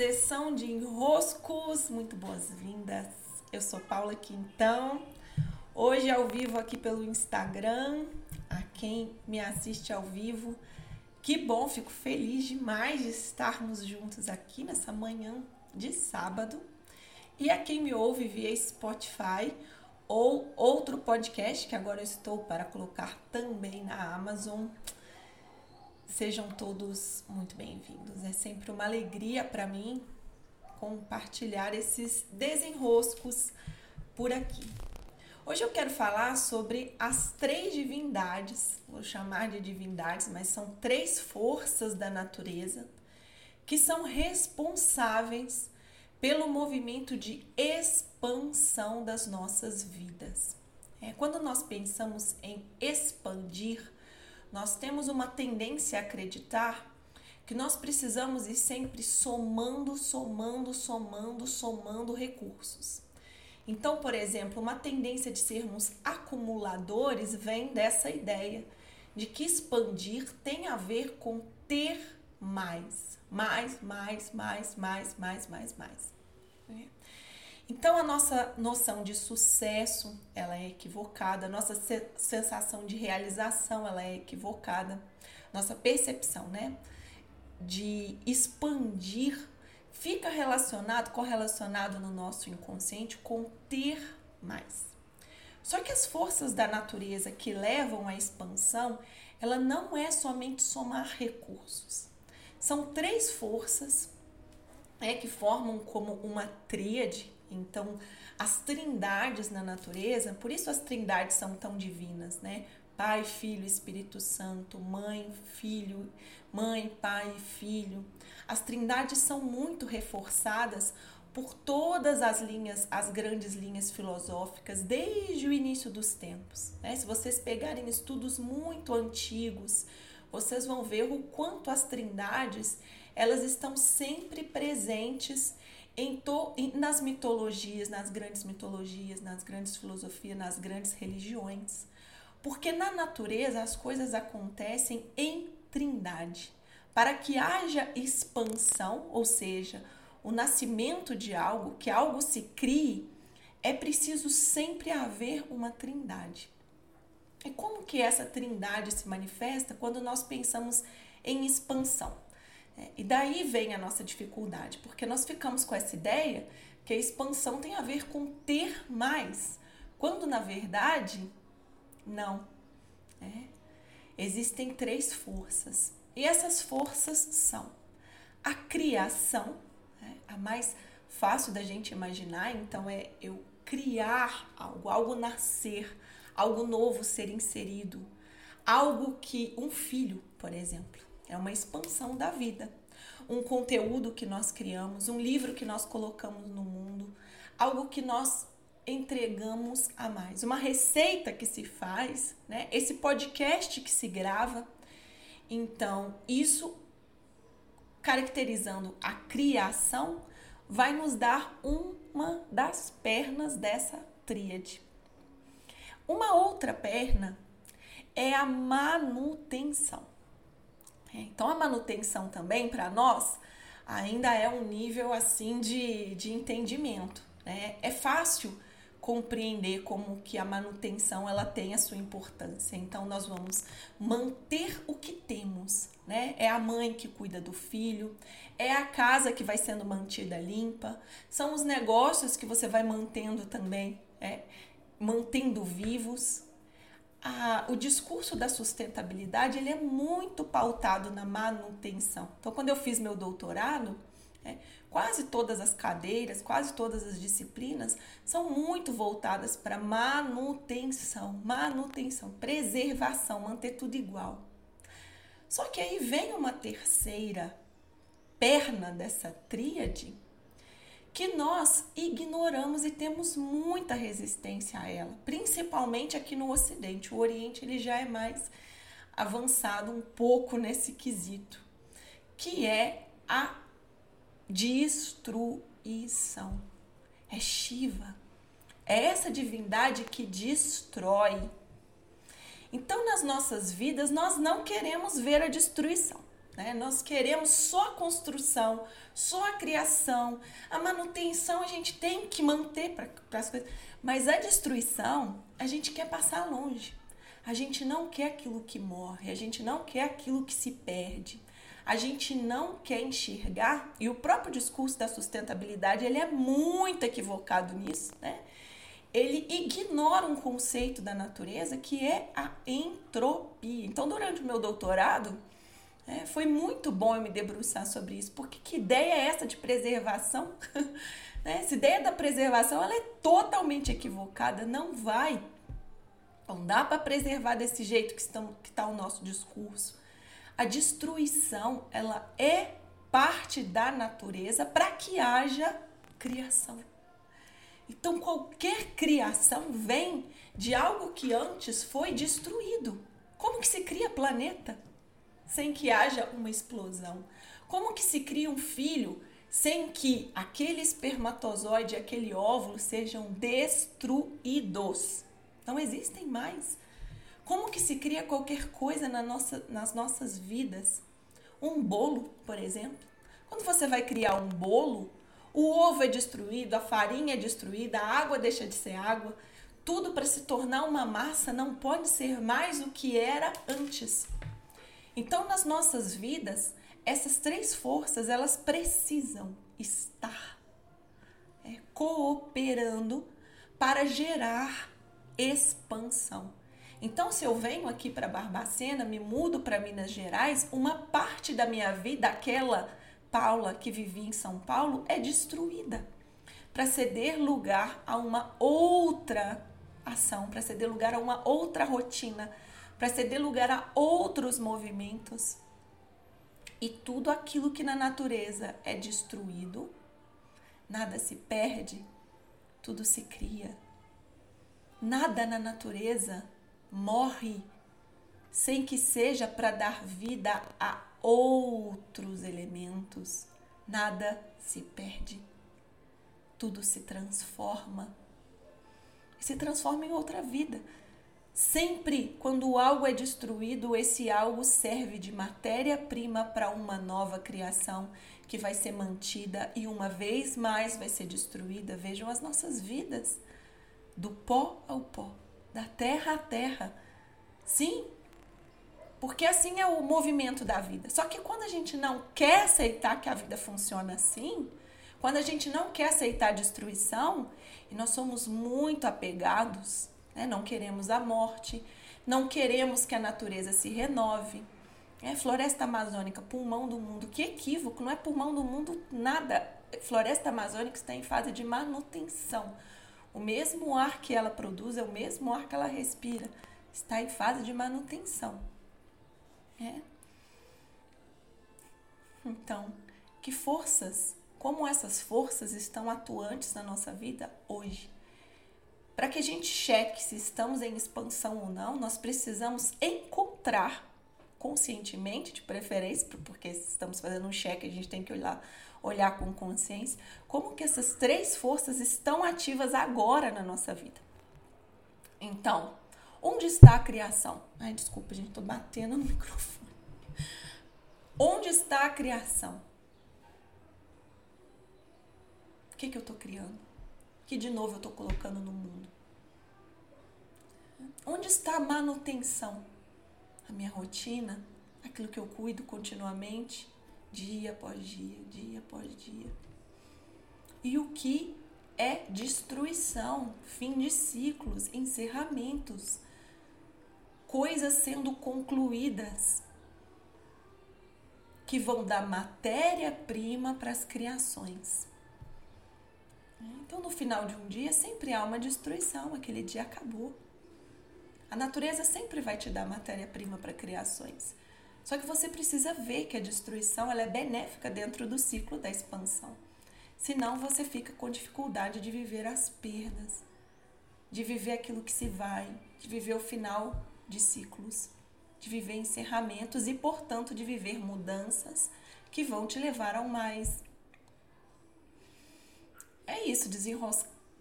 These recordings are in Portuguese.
Sessão de enroscos, muito boas-vindas. Eu sou Paula Quintão. Hoje ao vivo aqui pelo Instagram, a quem me assiste ao vivo. Que bom, fico feliz demais de estarmos juntos aqui nessa manhã de sábado. E a quem me ouve via Spotify ou outro podcast que agora eu estou para colocar também na Amazon. Sejam todos muito bem-vindos. É sempre uma alegria para mim compartilhar esses desenroscos por aqui. Hoje eu quero falar sobre as três divindades, vou chamar de divindades, mas são três forças da natureza que são responsáveis pelo movimento de expansão das nossas vidas. É, quando nós pensamos em expandir, nós temos uma tendência a acreditar que nós precisamos ir sempre somando, somando, somando, somando recursos. Então, por exemplo, uma tendência de sermos acumuladores vem dessa ideia de que expandir tem a ver com ter mais, mais, mais, mais, mais, mais, mais, mais. Né? Então a nossa noção de sucesso, ela é equivocada, a nossa sensação de realização, ela é equivocada. Nossa percepção, né, de expandir fica relacionado, correlacionado no nosso inconsciente com ter mais. Só que as forças da natureza que levam à expansão, ela não é somente somar recursos. São três forças é, que formam como uma tríade então, as trindades na natureza, por isso as trindades são tão divinas, né? Pai, Filho, Espírito Santo, Mãe, Filho, Mãe, Pai e Filho. As trindades são muito reforçadas por todas as linhas, as grandes linhas filosóficas, desde o início dos tempos. Né? Se vocês pegarem estudos muito antigos, vocês vão ver o quanto as trindades elas estão sempre presentes em to, nas mitologias, nas grandes mitologias, nas grandes filosofias, nas grandes religiões. Porque na natureza as coisas acontecem em trindade. Para que haja expansão, ou seja, o nascimento de algo, que algo se crie, é preciso sempre haver uma trindade. E como que essa trindade se manifesta quando nós pensamos em expansão? É, e daí vem a nossa dificuldade, porque nós ficamos com essa ideia que a expansão tem a ver com ter mais, quando na verdade, não. É. Existem três forças, e essas forças são a criação, é, a mais fácil da gente imaginar, então é eu criar algo, algo nascer, algo novo ser inserido, algo que um filho, por exemplo, é uma expansão da vida. Um conteúdo que nós criamos, um livro que nós colocamos no mundo, algo que nós entregamos a mais. Uma receita que se faz, né? Esse podcast que se grava. Então, isso caracterizando a criação vai nos dar uma das pernas dessa tríade. Uma outra perna é a manutenção. É, então a manutenção também para nós ainda é um nível assim de, de entendimento. Né? É fácil compreender como que a manutenção ela tem a sua importância. Então nós vamos manter o que temos, né? É a mãe que cuida do filho, é a casa que vai sendo mantida limpa, são os negócios que você vai mantendo também, é, mantendo vivos, a, o discurso da sustentabilidade ele é muito pautado na manutenção. Então, quando eu fiz meu doutorado, é, quase todas as cadeiras, quase todas as disciplinas são muito voltadas para manutenção, manutenção, preservação, manter tudo igual. Só que aí vem uma terceira perna dessa tríade que nós ignoramos e temos muita resistência a ela, principalmente aqui no Ocidente. O Oriente ele já é mais avançado um pouco nesse quesito, que é a destruição. É Shiva. É essa divindade que destrói. Então, nas nossas vidas, nós não queremos ver a destruição. Né? Nós queremos só a construção, só a criação, a manutenção a gente tem que manter para as coisas, mas a destruição a gente quer passar longe. A gente não quer aquilo que morre, a gente não quer aquilo que se perde. A gente não quer enxergar, e o próprio discurso da sustentabilidade, ele é muito equivocado nisso, né? Ele ignora um conceito da natureza que é a entropia. Então, durante o meu doutorado, é, foi muito bom eu me debruçar sobre isso, porque que ideia é essa de preservação? né? Essa ideia da preservação ela é totalmente equivocada, não vai. Não dá para preservar desse jeito que está o nosso discurso. A destruição ela é parte da natureza para que haja criação. Então qualquer criação vem de algo que antes foi destruído. Como que se cria planeta? Sem que haja uma explosão? Como que se cria um filho sem que aquele espermatozoide, aquele óvulo sejam destruídos? Não existem mais. Como que se cria qualquer coisa na nossa, nas nossas vidas? Um bolo, por exemplo. Quando você vai criar um bolo, o ovo é destruído, a farinha é destruída, a água deixa de ser água. Tudo para se tornar uma massa não pode ser mais o que era antes. Então, nas nossas vidas, essas três forças elas precisam estar é, cooperando para gerar expansão. Então, se eu venho aqui para Barbacena, me mudo para Minas Gerais, uma parte da minha vida, aquela Paula que vivia em São Paulo, é destruída para ceder lugar a uma outra ação, para ceder lugar a uma outra rotina, para ceder lugar a outros movimentos. E tudo aquilo que na natureza é destruído, nada se perde, tudo se cria. Nada na natureza morre sem que seja para dar vida a outros elementos. Nada se perde. Tudo se transforma. E se transforma em outra vida. Sempre quando algo é destruído, esse algo serve de matéria-prima para uma nova criação que vai ser mantida e uma vez mais vai ser destruída. Vejam as nossas vidas, do pó ao pó, da terra à terra. Sim, porque assim é o movimento da vida. Só que quando a gente não quer aceitar que a vida funciona assim, quando a gente não quer aceitar a destruição, e nós somos muito apegados né? Não queremos a morte, não queremos que a natureza se renove. É, floresta amazônica, pulmão do mundo. Que equívoco, não é pulmão do mundo nada. Floresta amazônica está em fase de manutenção. O mesmo ar que ela produz é o mesmo ar que ela respira. Está em fase de manutenção. É. Então, que forças, como essas forças estão atuantes na nossa vida hoje? Para que a gente cheque se estamos em expansão ou não, nós precisamos encontrar conscientemente, de preferência, porque estamos fazendo um cheque, a gente tem que olhar, olhar com consciência, como que essas três forças estão ativas agora na nossa vida. Então, onde está a criação? Ai, desculpa, gente, tô batendo no microfone. Onde está a criação? O que, que eu tô criando? Que de novo eu estou colocando no mundo? Onde está a manutenção? A minha rotina, aquilo que eu cuido continuamente, dia após dia, dia após dia. E o que é destruição, fim de ciclos, encerramentos, coisas sendo concluídas que vão dar matéria-prima para as criações. Então, no final de um dia, sempre há uma destruição, aquele dia acabou. A natureza sempre vai te dar matéria-prima para criações. Só que você precisa ver que a destruição ela é benéfica dentro do ciclo da expansão. Senão você fica com dificuldade de viver as perdas, de viver aquilo que se vai, de viver o final de ciclos, de viver encerramentos e, portanto, de viver mudanças que vão te levar ao mais, é isso,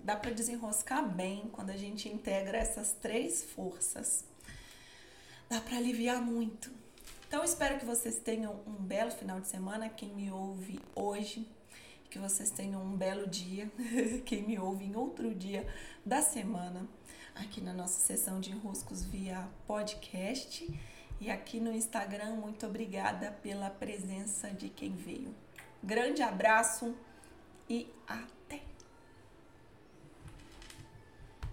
dá para desenroscar bem quando a gente integra essas três forças. Dá para aliviar muito. Então espero que vocês tenham um belo final de semana, quem me ouve hoje, que vocês tenham um belo dia, quem me ouve em outro dia da semana, aqui na nossa sessão de enroscos via podcast e aqui no Instagram. Muito obrigada pela presença de quem veio. Grande abraço e até!